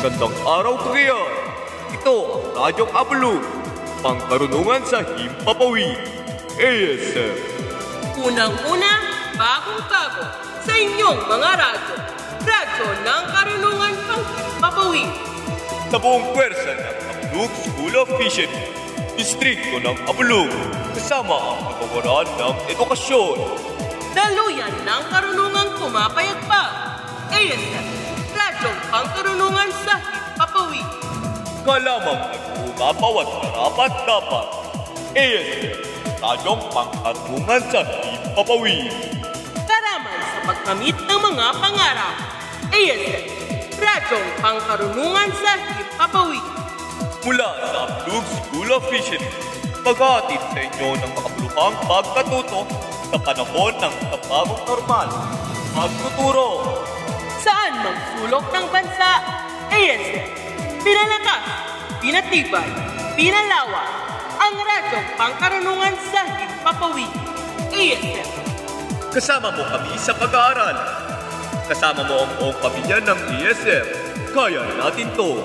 Magandang araw kagayan! Ito ang Radyong Abulog, pangkarunungan sa Himpapawid, ASM. Unang-una, bagong-bago sa inyong mga radyo. Radyo ng Karunungan pang Papawid. Sa buong pwersa ng Abulog School of Fishery, Distrito ng Abulog, kasama ang pagkawaran ng edukasyon. Daluyan ng karunungang pumapayagpag. ASM, Radyong Pangkarunungan sa Papawid. Kalamang nag-uumapaw at karapat dapat. ASM, Radyong Pangkarunungan sa Himpapawid. Karaman sa pagkamit ng mga pangarap. ASM, Radyong Pangkarunungan sa Papawid. Mula sa Abulog School of Fishery, paghatid sa inyo ng makabuluhang pagkatuto sa panahon ng tabagong normal. Magtuturo Saan mang sulok ng bansa, ASM, pinalakas, pinatibay, pinalawa, ang radyong pangkarunungan sa Himpapawid. ASM, Kasama mo kami sa pag-aaral. Kasama mo ang buong pamilya ng ESF. Kaya natin to.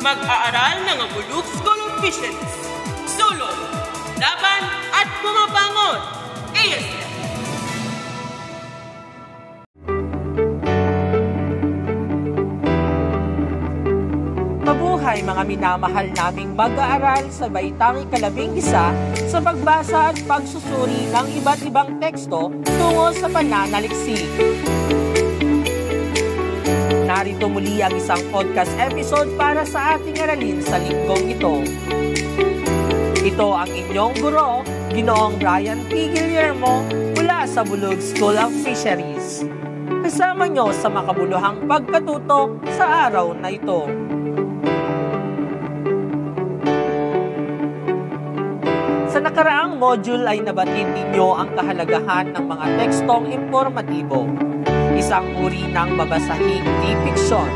mag-aaral ng Abulug School of Fisheries. Solo, laban at bumabangon. ASM, Mabuhay mga minamahal naming mag-aaral sa Baitang Ikalabing Isa sa pagbasa at pagsusuri ng iba't ibang teksto tungo sa pananaliksik. Narito muli ang isang podcast episode para sa ating aralin sa linggong ito. Ito ang inyong guro, Ginoong Brian P. Guillermo mula sa Bulog School of Fisheries. Kasama nyo sa makabuluhang pagkatuto sa araw na ito. Sa nakaraang module ay nabatid ninyo ang kahalagahan ng mga tekstong informatibo, isang uri ng babasahing di fiction.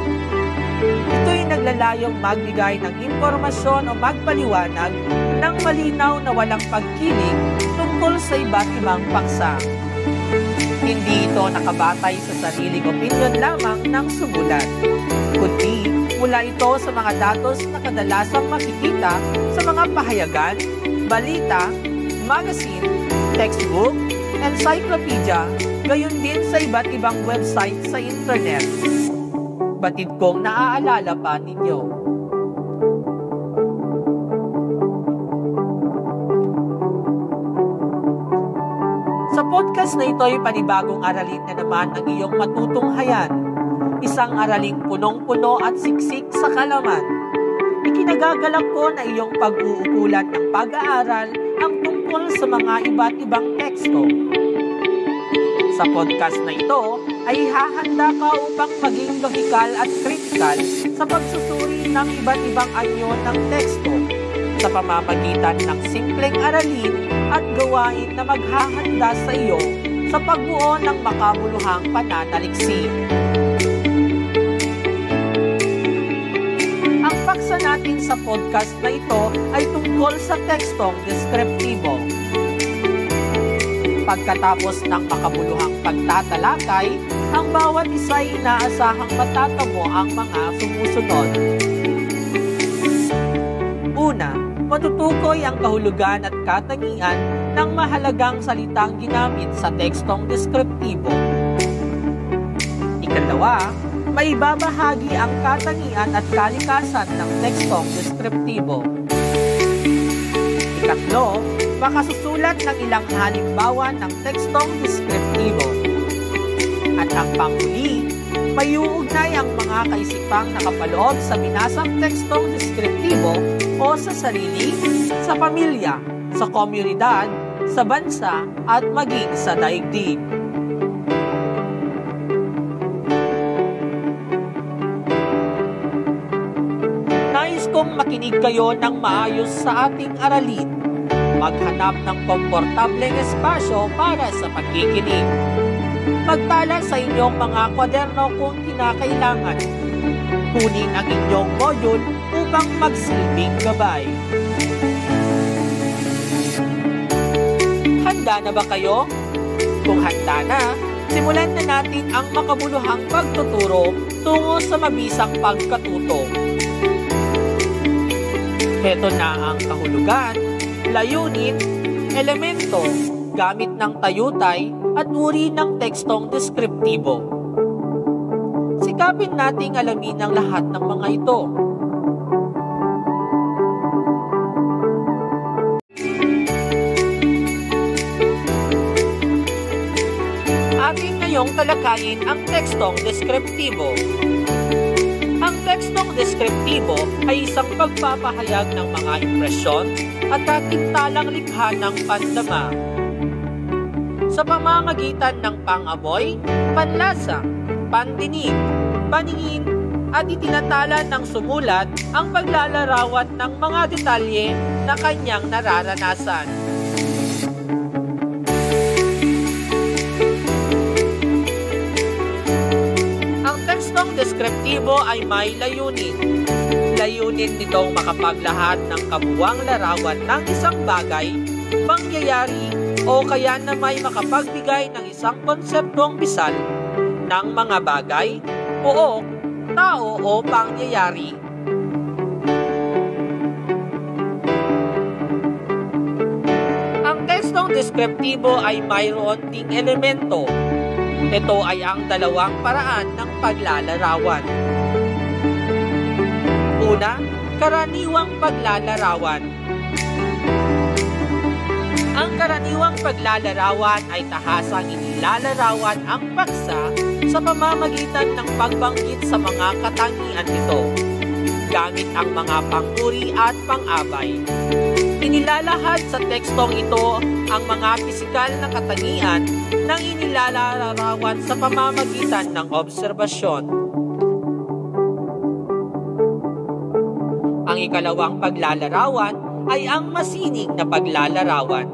Ito'y naglalayong magbigay ng impormasyon o magpaliwanag ng malinaw na walang pagkilig tungkol sa iba't ibang paksa. Hindi ito nakabatay sa sariling opinion lamang ng sumulat, kundi mula ito sa mga datos na kadalasang makikita sa mga pahayagan, balita, magazine, textbook, encyclopedia, gayon din sa iba't ibang website sa internet. Batid kong naaalala pa ninyo. Sa podcast na ito ay panibagong aralin na naman ang iyong matutunghayan. Isang araling punong-puno at siksik sa kalaman. Ikinagagalak ko na iyong pag-uukulan ng pag-aaral ang tungkol sa mga iba't ibang teksto. Sa podcast na ito ay hahanda ka upang maging lohikal at kritikal sa pagsusuri ng iba't ibang anyo ng teksto sa pamamagitan ng simpleng aralin at gawain na maghahanda sa iyo sa pagbuo ng makabuluhang pananaliksik. Paksa natin sa podcast na ito ay tungkol sa tekstong deskriptibo. Pagkatapos ng makabuluhang pagtatalakay, ang bawat isa ay inaasahang matatamo ang mga sumusunod. Una, matutukoy ang kahulugan at katangian ng mahalagang salitang ginamit sa tekstong deskriptibo. Ikalawa, may babahagi ang katangian at kalikasan ng tekstong deskriptibo. Ikatlo, makasusulat ng ilang halimbawa ng tekstong deskriptibo. At ang panghuli, may ang mga kaisipang nakapaloob sa binasang tekstong deskriptibo o sa sarili, sa pamilya, sa komunidad, sa bansa, at maging sa daigdig. Kong makinig kayo ng maayos sa ating aralin. Maghanap ng komportableng espasyo para sa pagkikinig. Magtala sa inyong mga kwaderno kung kinakailangan. Kunin ang inyong module upang magsilbing gabay. Handa na ba kayo? Kung handa na, simulan na natin ang makabuluhang pagtuturo tungo sa mabisang pagkatuto. Heto na ang kahulugan, layunin, elemento, gamit ng tayutay at uri ng tekstong deskriptibo. Sikapin nating alamin ang lahat ng mga ito. Ating ngayong talakayin ang tekstong deskriptibo. Tekstong deskriptibo ay isang pagpapahayag ng mga impresyon at katintalang likha ng pandama sa pamamagitan ng pangamoy, panlasa, pandinig, paningin, at itinatala ng sumulat ang paglalarawan ng mga detalye na kanyang nararanasan. Tekstong deskriptibo ay may layunin. Layunin nitong makapaglahad ng kabuwang larawan ng isang bagay, pangyayari, o kaya na may makapagbigay ng isang konseptong bisal ng mga bagay, o tao o pangyayari. Ang tekstong deskriptibo ay mayroon ding elemento. Ito ay ang dalawang paraan ng paglalarawan. Una, karaniwang paglalarawan. Ang karaniwang paglalarawan ay tahasang inilalarawan ang paksa sa pamamagitan ng pagbanggit sa mga katangian nito, gamit ang mga panguri at pang-abay. Inilalahad sa tekstong ito ang mga pisikal na katangian ng inilalarawan sa pamamagitan ng obserbasyon. Ang ikalawang paglalarawan ay ang masining na paglalarawan.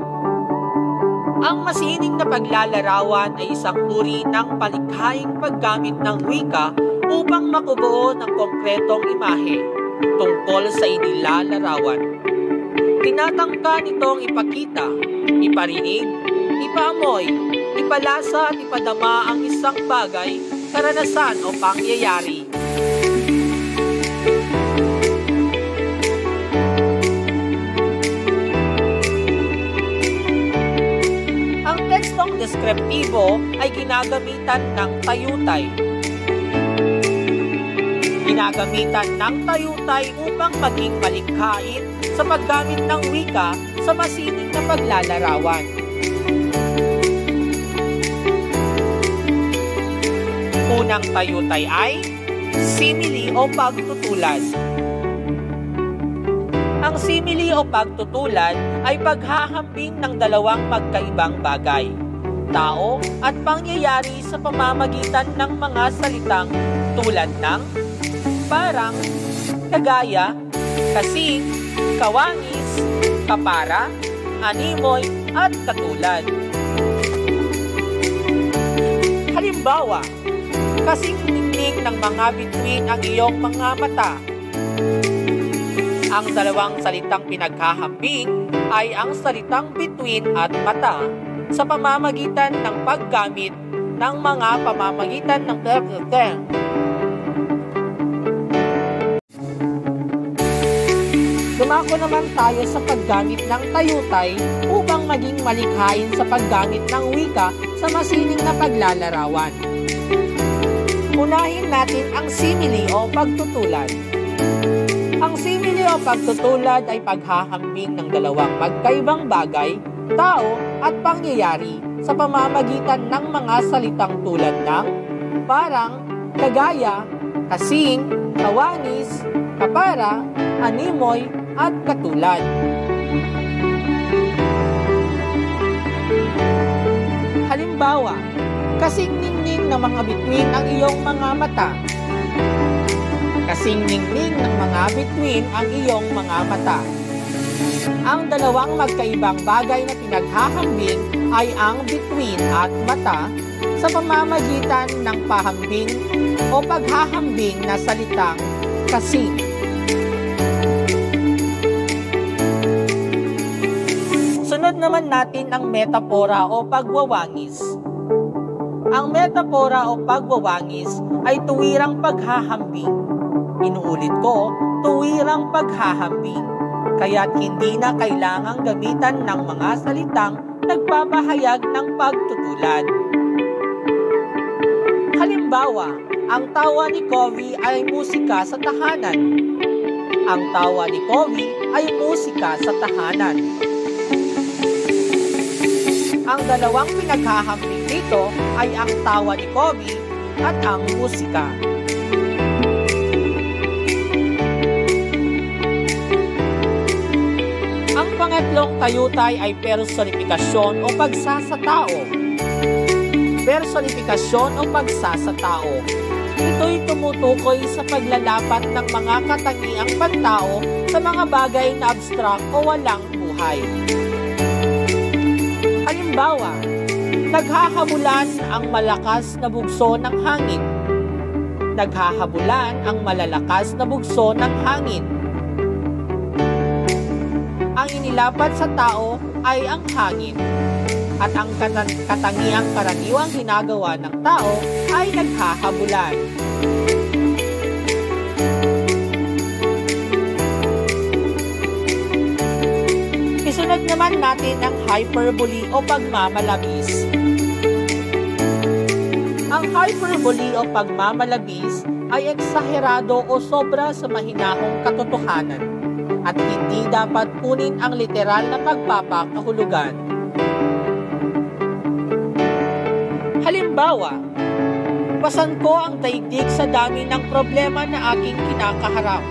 Ang masining na paglalarawan ay isang uri ng palikhaing paggamit ng wika upang makubuo ng konkretong imahe tungkol sa inilalarawan. Tinatangka nitong ipakita, iparinig, ipaamoy, ipalasa at ipadama ang isang bagay, karanasan o pangyayari. Ang tekstong deskriptibo ay ginagamitan ng tayutay. Ginagamitan ng tayutay upang maging malikhain sa paggamit ng wika sa masining na paglalarawan. Unang tayutay ay simili o pagtutulad. Ang simili o pagtutulad ay paghahambing ng dalawang magkaibang bagay, tao at pangyayari sa pamamagitan ng mga salitang tulad ng parang, kagaya, kasing, kawangis, kapara, animoy, at katulad. Halimbawa, kasing ningning ng mga bituin ang iyong mga mata. Ang dalawang salitang pinaghahambing ay ang salitang bituin at mata sa pamamagitan ng paggamit ng mga pamamagitan ng Dumako naman tayo sa paggamit ng tayutay upang maging malikhain sa paggamit ng wika sa masining na paglalarawan. Unahin natin ang simile o pagtutulad. Ang simile o pagtutulad ay paghahambing ng dalawang magkaibang bagay, tao at pangyayari sa pamamagitan ng mga salitang tulad ng parang, kagaya, kasing, kawangis, kapara, animoy, at katulad. Halimbawa, kasing ningning ng mga bituin ang iyong mga mata. Kasing ningning ng mga bituin ang iyong mga mata. Ang dalawang magkaibang bagay na pinaghahambing ay ang bituin at mata sa pamamagitan ng pahambing o paghahambing na salitang kasing. Naman natin ang metapora o pagwawangis. Ang metapora o pagwawangis ay tuwirang paghahambing. Inuulit ko, tuwirang paghahambing. Kaya't hindi na kailangang gamitan ng mga salitang nagpapahayag ng pagtutulad. Halimbawa, ang tawa ni Covey ay musika sa tahanan. Ang tawa ni Covey ay musika sa tahanan. Ang dalawang pinaghahambing dito ay ang tawa ni Covey at ang musika. Ang pangatlong kayutay ay personifikasyon o pagsasatao. Personifikasyon o pagsasatao. Ito'y tumutukoy sa paglalapat ng mga katangiang pantao sa mga bagay na abstract o walang buhay. Halimbawa, naghahabulan ang malakas na bugso ng hangin. Naghahabulan ang malalakas na bugso ng hangin. Ang inilapat sa tao ay ang hangin at ang katan- katangiang karaniwang ginagawa ng tao ay naghahabulan. Isunod naman natin ang hyperbole o pagmamalabis. Ang hyperbole o pagmamalabis ay eksaherado o sobra sa mahinahong katotohanan at hindi dapat kunin ang literal na pagpapakahulugan. Halimbawa, pasan ko ang daigdig sa dami ng problema na aking kinakaharap.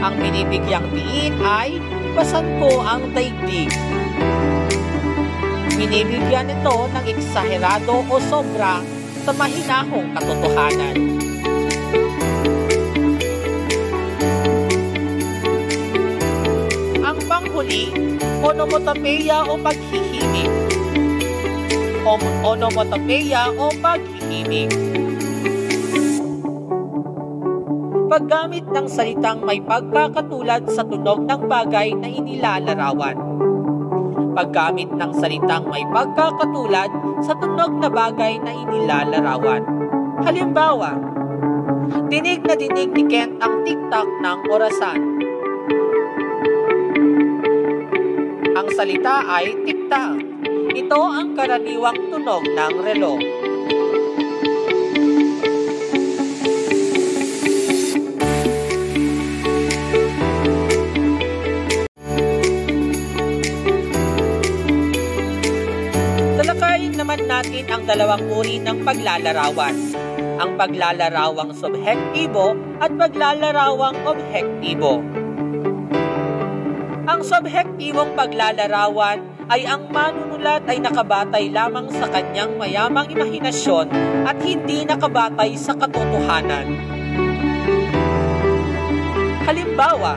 Ang binibigyang diin ay pasan ko ang daigdig. Binibigyan ito ng eksaherado o sobra sa mahinahong katotohanan. Ang panghuli, onomatopeya o paghihimik. Om- onomatopeya o paghihimik. Paggamit ng salitang may pagkakatulad sa tunog ng bagay na inilalarawan. Paggamit ng salitang may pagkakatulad sa tunog na bagay na inilalarawan. Halimbawa, dinig na dinig ni Kent ang tiktak ng orasan. Ang salita ay tiktak. Ito ang karaniwang tunog ng relo. Dalawang uri ng paglalarawan. Ang paglalarawang subhektibo at paglalarawang objektibo. Ang subhektibong paglalarawan ay ang manunulat ay nakabatay lamang sa kanyang mayamang imahinasyon at hindi nakabatay sa katotohanan. Halimbawa,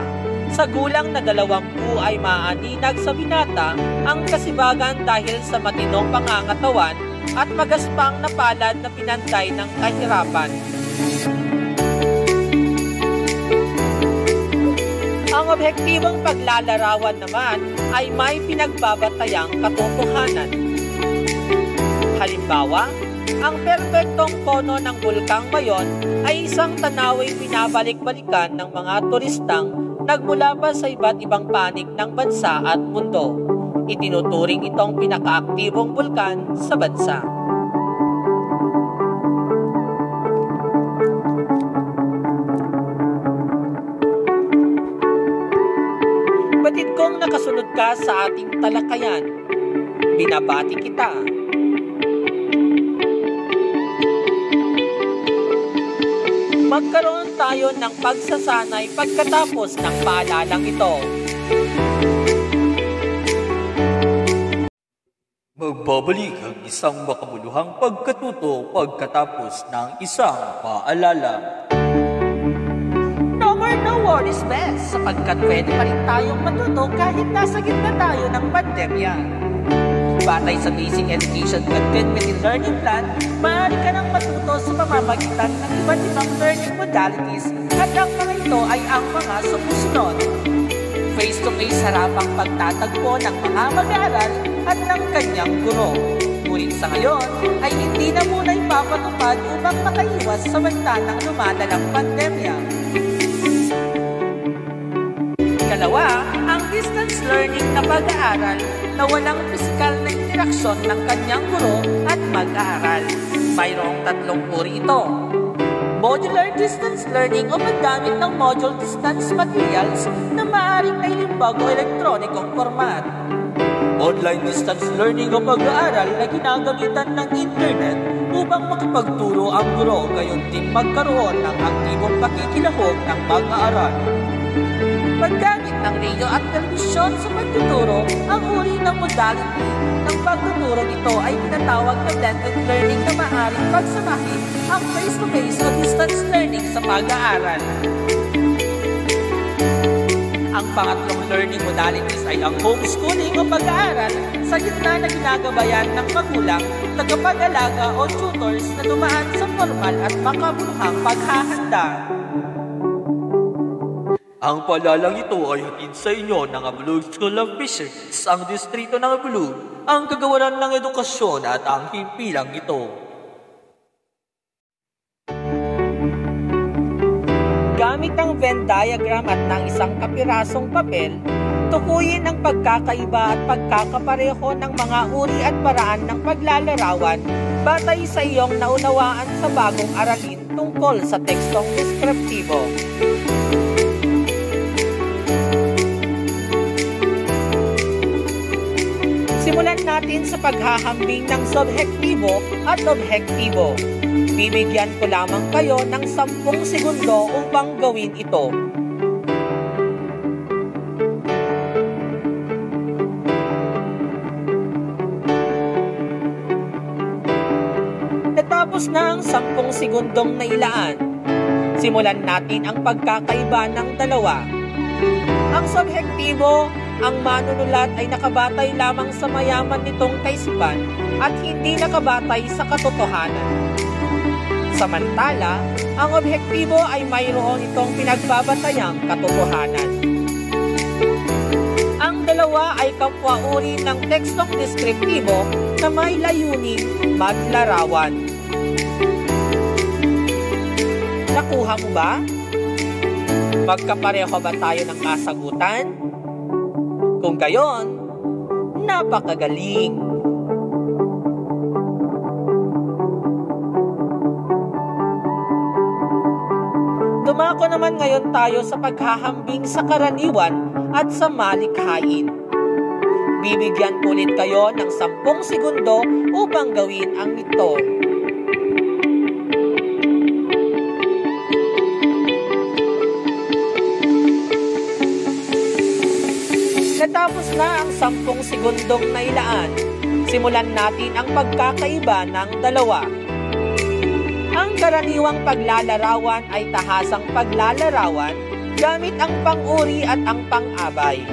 sa gulang na dalawampu ay maaninag sa binata ang kasibagan dahil sa matinong pangangatawan at magaspang na palad na pinantay ng kahirapan. Ang objektibong paglalarawan naman ay may pinagbabatayang katotohanan. Halimbawa, ang perpektong kono ng Bulkang Mayon ay isang tanawing binabalik-balikan ng mga turistang nagmula pa sa iba't ibang panig ng bansa at mundo. Itinuturing itong pinakaaktibong bulkan sa bansa. Batid kong nakasunod ka sa ating talakayan. Binabati kita. Magkaroon tayo ng pagsasanay pagkatapos ng paalalang ito. Magbabalik ang isang makabuluhang pagkatuto pagkatapos ng isang paalala. No more no worries best sapagkat pwede pa rin tayong matuto kahit nasa gitna tayo ng pandemya. Batay sa Basic Education Content and Learning Plan, maaari ka nang matuto sa pamamagitan ng iba't ibang learning modalities at ang mga ito ay ang mga sumusunod. Face-to-face harapang pagtatagpo ng mga mag-aaral at ng kanyang guro. Ngunit sa ngayon ay hindi na muna ipapatupad upang makaiwas sa banta ng lumadalang pandemya. Ikalawa, ang distance learning na pag-aaral na walang pisikal na interaksyon ng kanyang guro at mag-aaral. Mayroong tatlong uri ito. Modular distance learning o paggamit ng module distance materials na maaaring nailimbag o elektronikong format. Online distance learning o pag-aaral na ginagamitan ng internet upang makapagturo ang guro gayon din magkaroon ng aktibong pakikilahok ng mag-aaral. Paggamit ng radio at telebisyon sa pagtuturo, ang uri ng modality ng pagtuturo ito ay tinatawag na blended learning na maaaring pagsamahin ang face-to-face o distance learning sa pag-aaral. Ang pangatlong learning modalities ay ang homeschooling o pag-aaral sa gitna na ginagabayan ng magulang, tagapag-alaga o tutors na dumaan sa formal at makabuluhang paghahanda. Ang palalang ito ay hatid sa inyo ng Abulug School of Fisheries, ang distrito ng Abulug, ang kagawaran ng edukasyon at ang himpilang ito. Gamit ang Venn diagram at ng isang kapirasong papel, tukuyin ang pagkakaiba at pagkakapareho ng mga uri at paraan ng paglalarawan batay sa iyong naunawaan sa bagong aralin tungkol sa tekstong deskriptibo. Simulan natin sa paghahambing ng subhektibo at objektibo. Bibigyan ko lamang kayo ng 10 segundo upang gawin ito. Natapos na ang 10 segundong nailaan. Simulan natin ang pagkakaiba ng dalawa. Ang subhektibo, ang manunulat ay nakabatay lamang sa mayaman nitong kaisipan at hindi nakabatay sa katotohanan. Samantala, ang objektibo ay mayroon itong pinagbabatayang katotohanan. Ang dalawa ay kapwa-uri ng tekstong deskriptibo na may layuning maglarawan. Nakuha mo ba? Magkapareho ba tayo ng kasagutan? Kung gayon, napakagaling. Dumako naman ngayon tayo sa paghahambing sa karaniwan at sa malikhain. Bibigyan ulit kayo ng 10 segundo upang gawin ang ito. Natapos na ang 10 segundong nailaan. Simulan natin ang pagkakaiba ng dalawa. Ang karaniwang paglalarawan ay tahasang paglalarawan gamit ang pang-uri at ang pang-abay.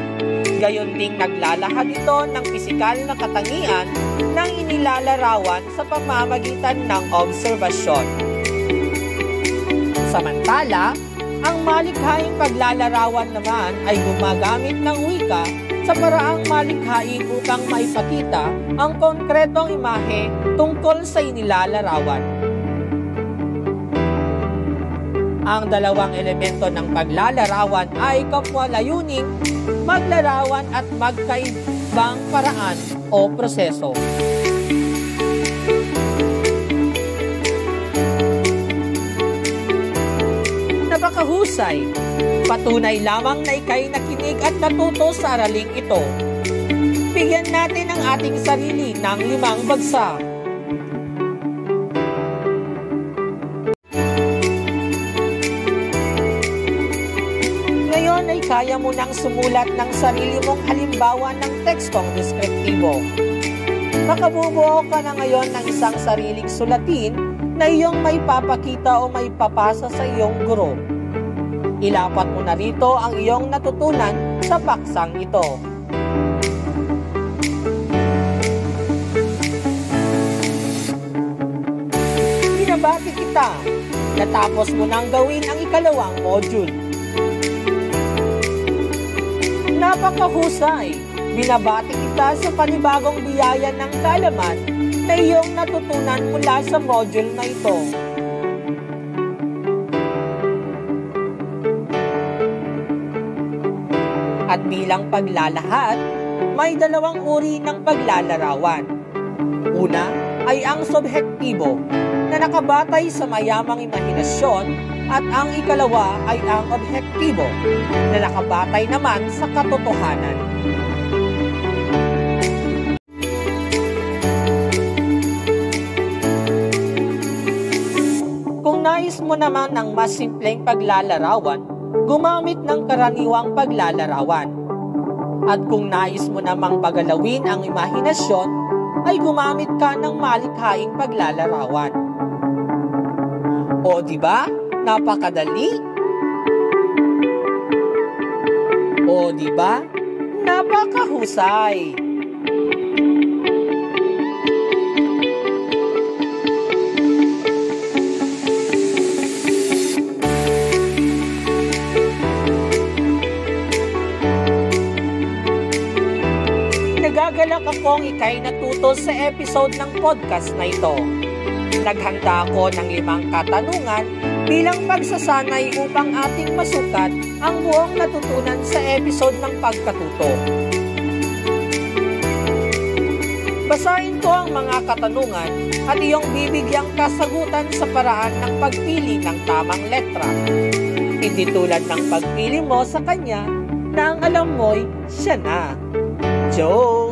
Gayon ding naglalahad ito ng pisikal na katangian ng inilalarawan sa pamamagitan ng obserbasyon. Samantala, ang malikhaing paglalarawan naman ay gumagamit ng wika sa paraang malikhain upang maipakita ang konkretong imahe tungkol sa inilalarawan. Ang dalawang elemento ng paglalarawan ay kapwa layuning, maglarawan at magkaibang paraan o proseso. Napakahusay. Patunay lamang na ikay nakinig at natuto sa araling ito. Bigyan natin ang ating sarili ng limang bagsak. Kaya mo nang sumulat ng sarili mong halimbawa ng tekstong deskriptibo. Makabubuo ka na ngayon ng isang sariling sulatin na iyong may papakita o may papasa sa iyong guro. Ilapat mo na rito ang iyong natutunan sa paksang ito. Binabati kita. Natapos mo nang gawin ang ikalawang module napakahusay. Binabati kita sa panibagong biyaya ng kalaman na iyong natutunan mula sa module na ito. At bilang paglalahat, may dalawang uri ng paglalarawan. Una ay ang subhektibo na nakabatay sa mayamang imahinasyon at ang ikalawa ay ang objektibo na nakabatay naman sa katotohanan. Kung nais mo naman ng mas simpleng paglalarawan, gumamit ng karaniwang paglalarawan. At kung nais mo namang pagalawin ang imahinasyon, ay gumamit ka ng malikhaing paglalarawan. O di ba? Napakadali. O di ba? Napakahusay. Nagagalak akong ikay natuto sa episode ng podcast na ito. Naghanda ako ng limang katanungan bilang pagsasanay upang ating masukat ang buong natutunan sa episode ng pagkatuto. Basahin ko ang mga katanungan at iyong bibigyang kasagutan sa paraan ng pagpili ng tamang letra. Hindi tulad ng pagpili mo sa kanya na ang alam mo'y siya na. Joke!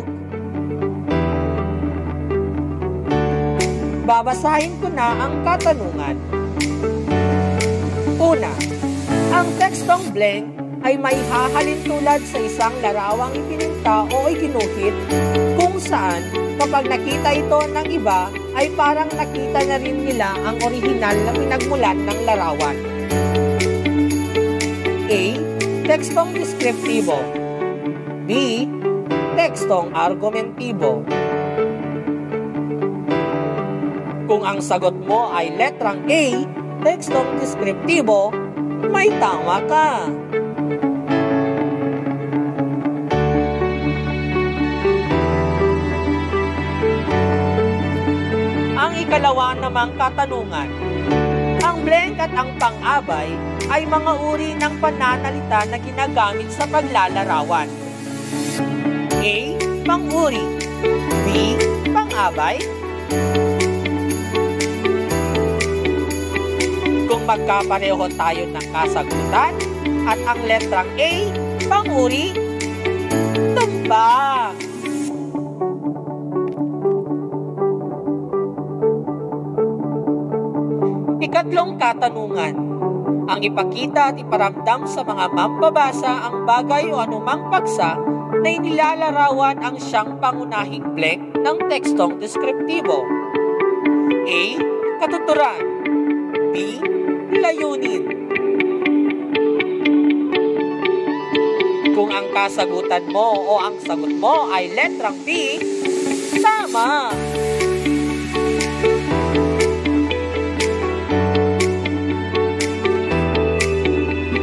Babasahin ko na ang katanungan. Una, ang tekstong blank ay may hahalin tulad sa isang larawang ipininta o iginuhit kung saan kapag nakita ito ng iba ay parang nakita na rin nila ang orihinal na pinagmulan ng larawan. A. Tekstong deskriptibo B. Tekstong argumentibo Kung ang sagot mo ay letrang A, tekstong deskriptibo, may tama ka. Ang ikalawa namang katanungan. Ang blank at ang pang-abay ay mga uri ng pananalita na ginagamit sa paglalarawan. A. Pang-uri B. Pang-abay magkapareho tayo ng kasagutan at ang letrang A, pang-uri, tumba. Ikatlong katanungan. Ang ipakita at iparamdam sa mga mambabasa ang bagay o anumang paksa na inilalarawan ang siyang pangunahing blank ng tekstong deskriptibo. A. Katuturan B. Layunin Kung ang kasagutan mo o ang sagot mo ay letrang B, tama!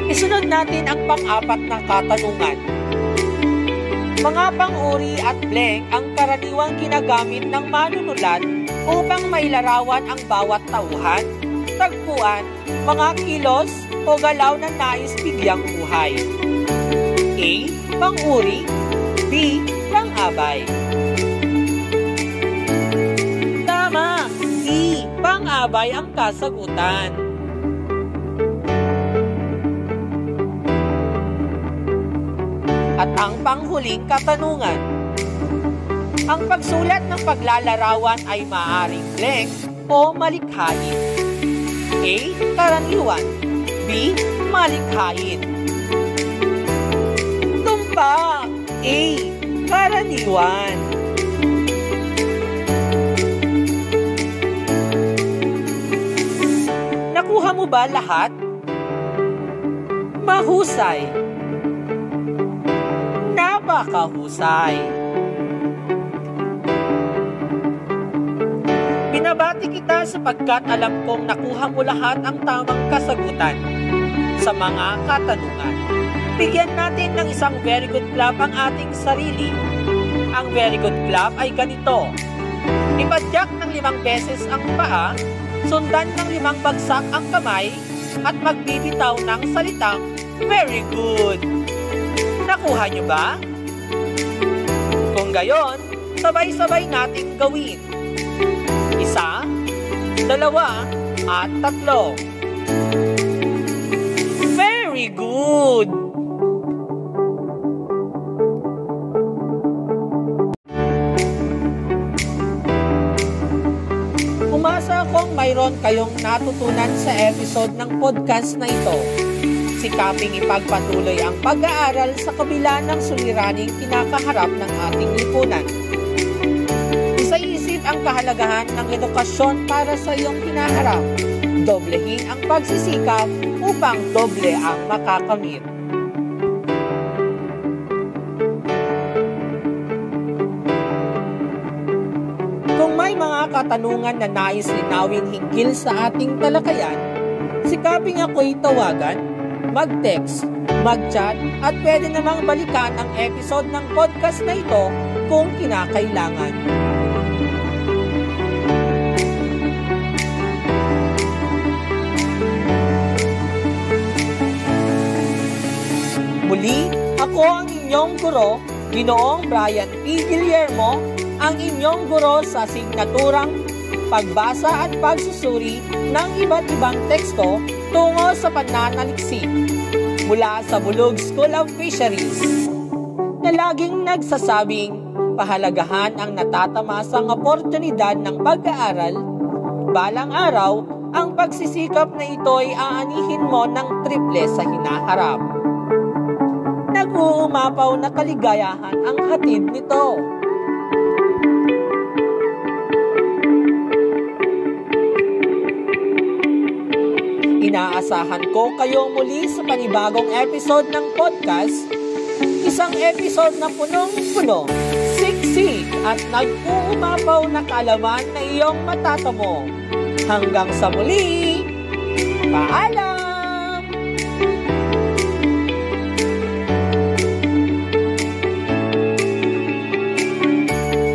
Isunod natin ang pang-apat na katanungan. Mga pang-uri at blank ang karaniwang ginagamit ng manunulat upang mailarawan ang bawat tauhan, tagpuan, mga kilos o galaw na nais bigyang buhay. A. Pang-uri B. Pang-abay Tama! D. Pang-abay ang kasagutan. At ang panghuling katanungan. Ang pagsulat ng paglalarawan ay maaring blank o malikhain. A. Karaniwan B. Malikhain Tumpak A. Karaniwan Nakuha mo ba lahat? Mahusay Napakahusay Binabati kita sapagkat alam kong nakuha mo lahat ang tamang kasagutan sa mga katanungan. Bigyan natin ng isang very good clap ang ating sarili. Ang very good clap ay ganito. Ipadyak ng limang beses ang paa, sundan ng limang bagsak ang kamay, at magbibitaw ng salitang, Very good! Nakuha niyo ba? Kung gayon, sabay-sabay nating gawin. Isa, dalawa, at tatlo. Very good! Umasa akong mayroon kayong natutunan sa episode ng podcast na ito. Sikaping ipagpatuloy ang pag-aaral sa kabila ng suliraning kinakaharap ng ating lipunan. Ang kahalagahan ng edukasyon para sa iyong hinaharap. Doblehin ang pagsisikap upang doble ang makakamit. Kung may mga katanungan na nais linawin hinggil sa ating talakayan, sikaping ako'y tawagan, mag-text, mag-chat, at pwede namang balikan ang episode ng podcast na ito kung kinakailangan. Ako ang inyong guro, Ginoong Brian P. Guillermo, ang inyong guro sa signaturang pagbasa at pagsusuri ng iba't ibang teksto tungo sa pananaliksik mula sa Bulog School of Fisheries na laging nagsasabing pahalagahan ang natatamasang oportunidad ng pag-aaral, balang araw, ang pagsisikap na ito ay aanihin mo ng triple sa hinaharap. Nag-uumapaw na kaligayahan ang hatid nito. Inaasahan ko kayo muli sa panibagong episode ng podcast. Isang episode na punong-puno, siksik at nag-uumapaw na kaalaman na iyong matatamo. Hanggang sa muli, paalam!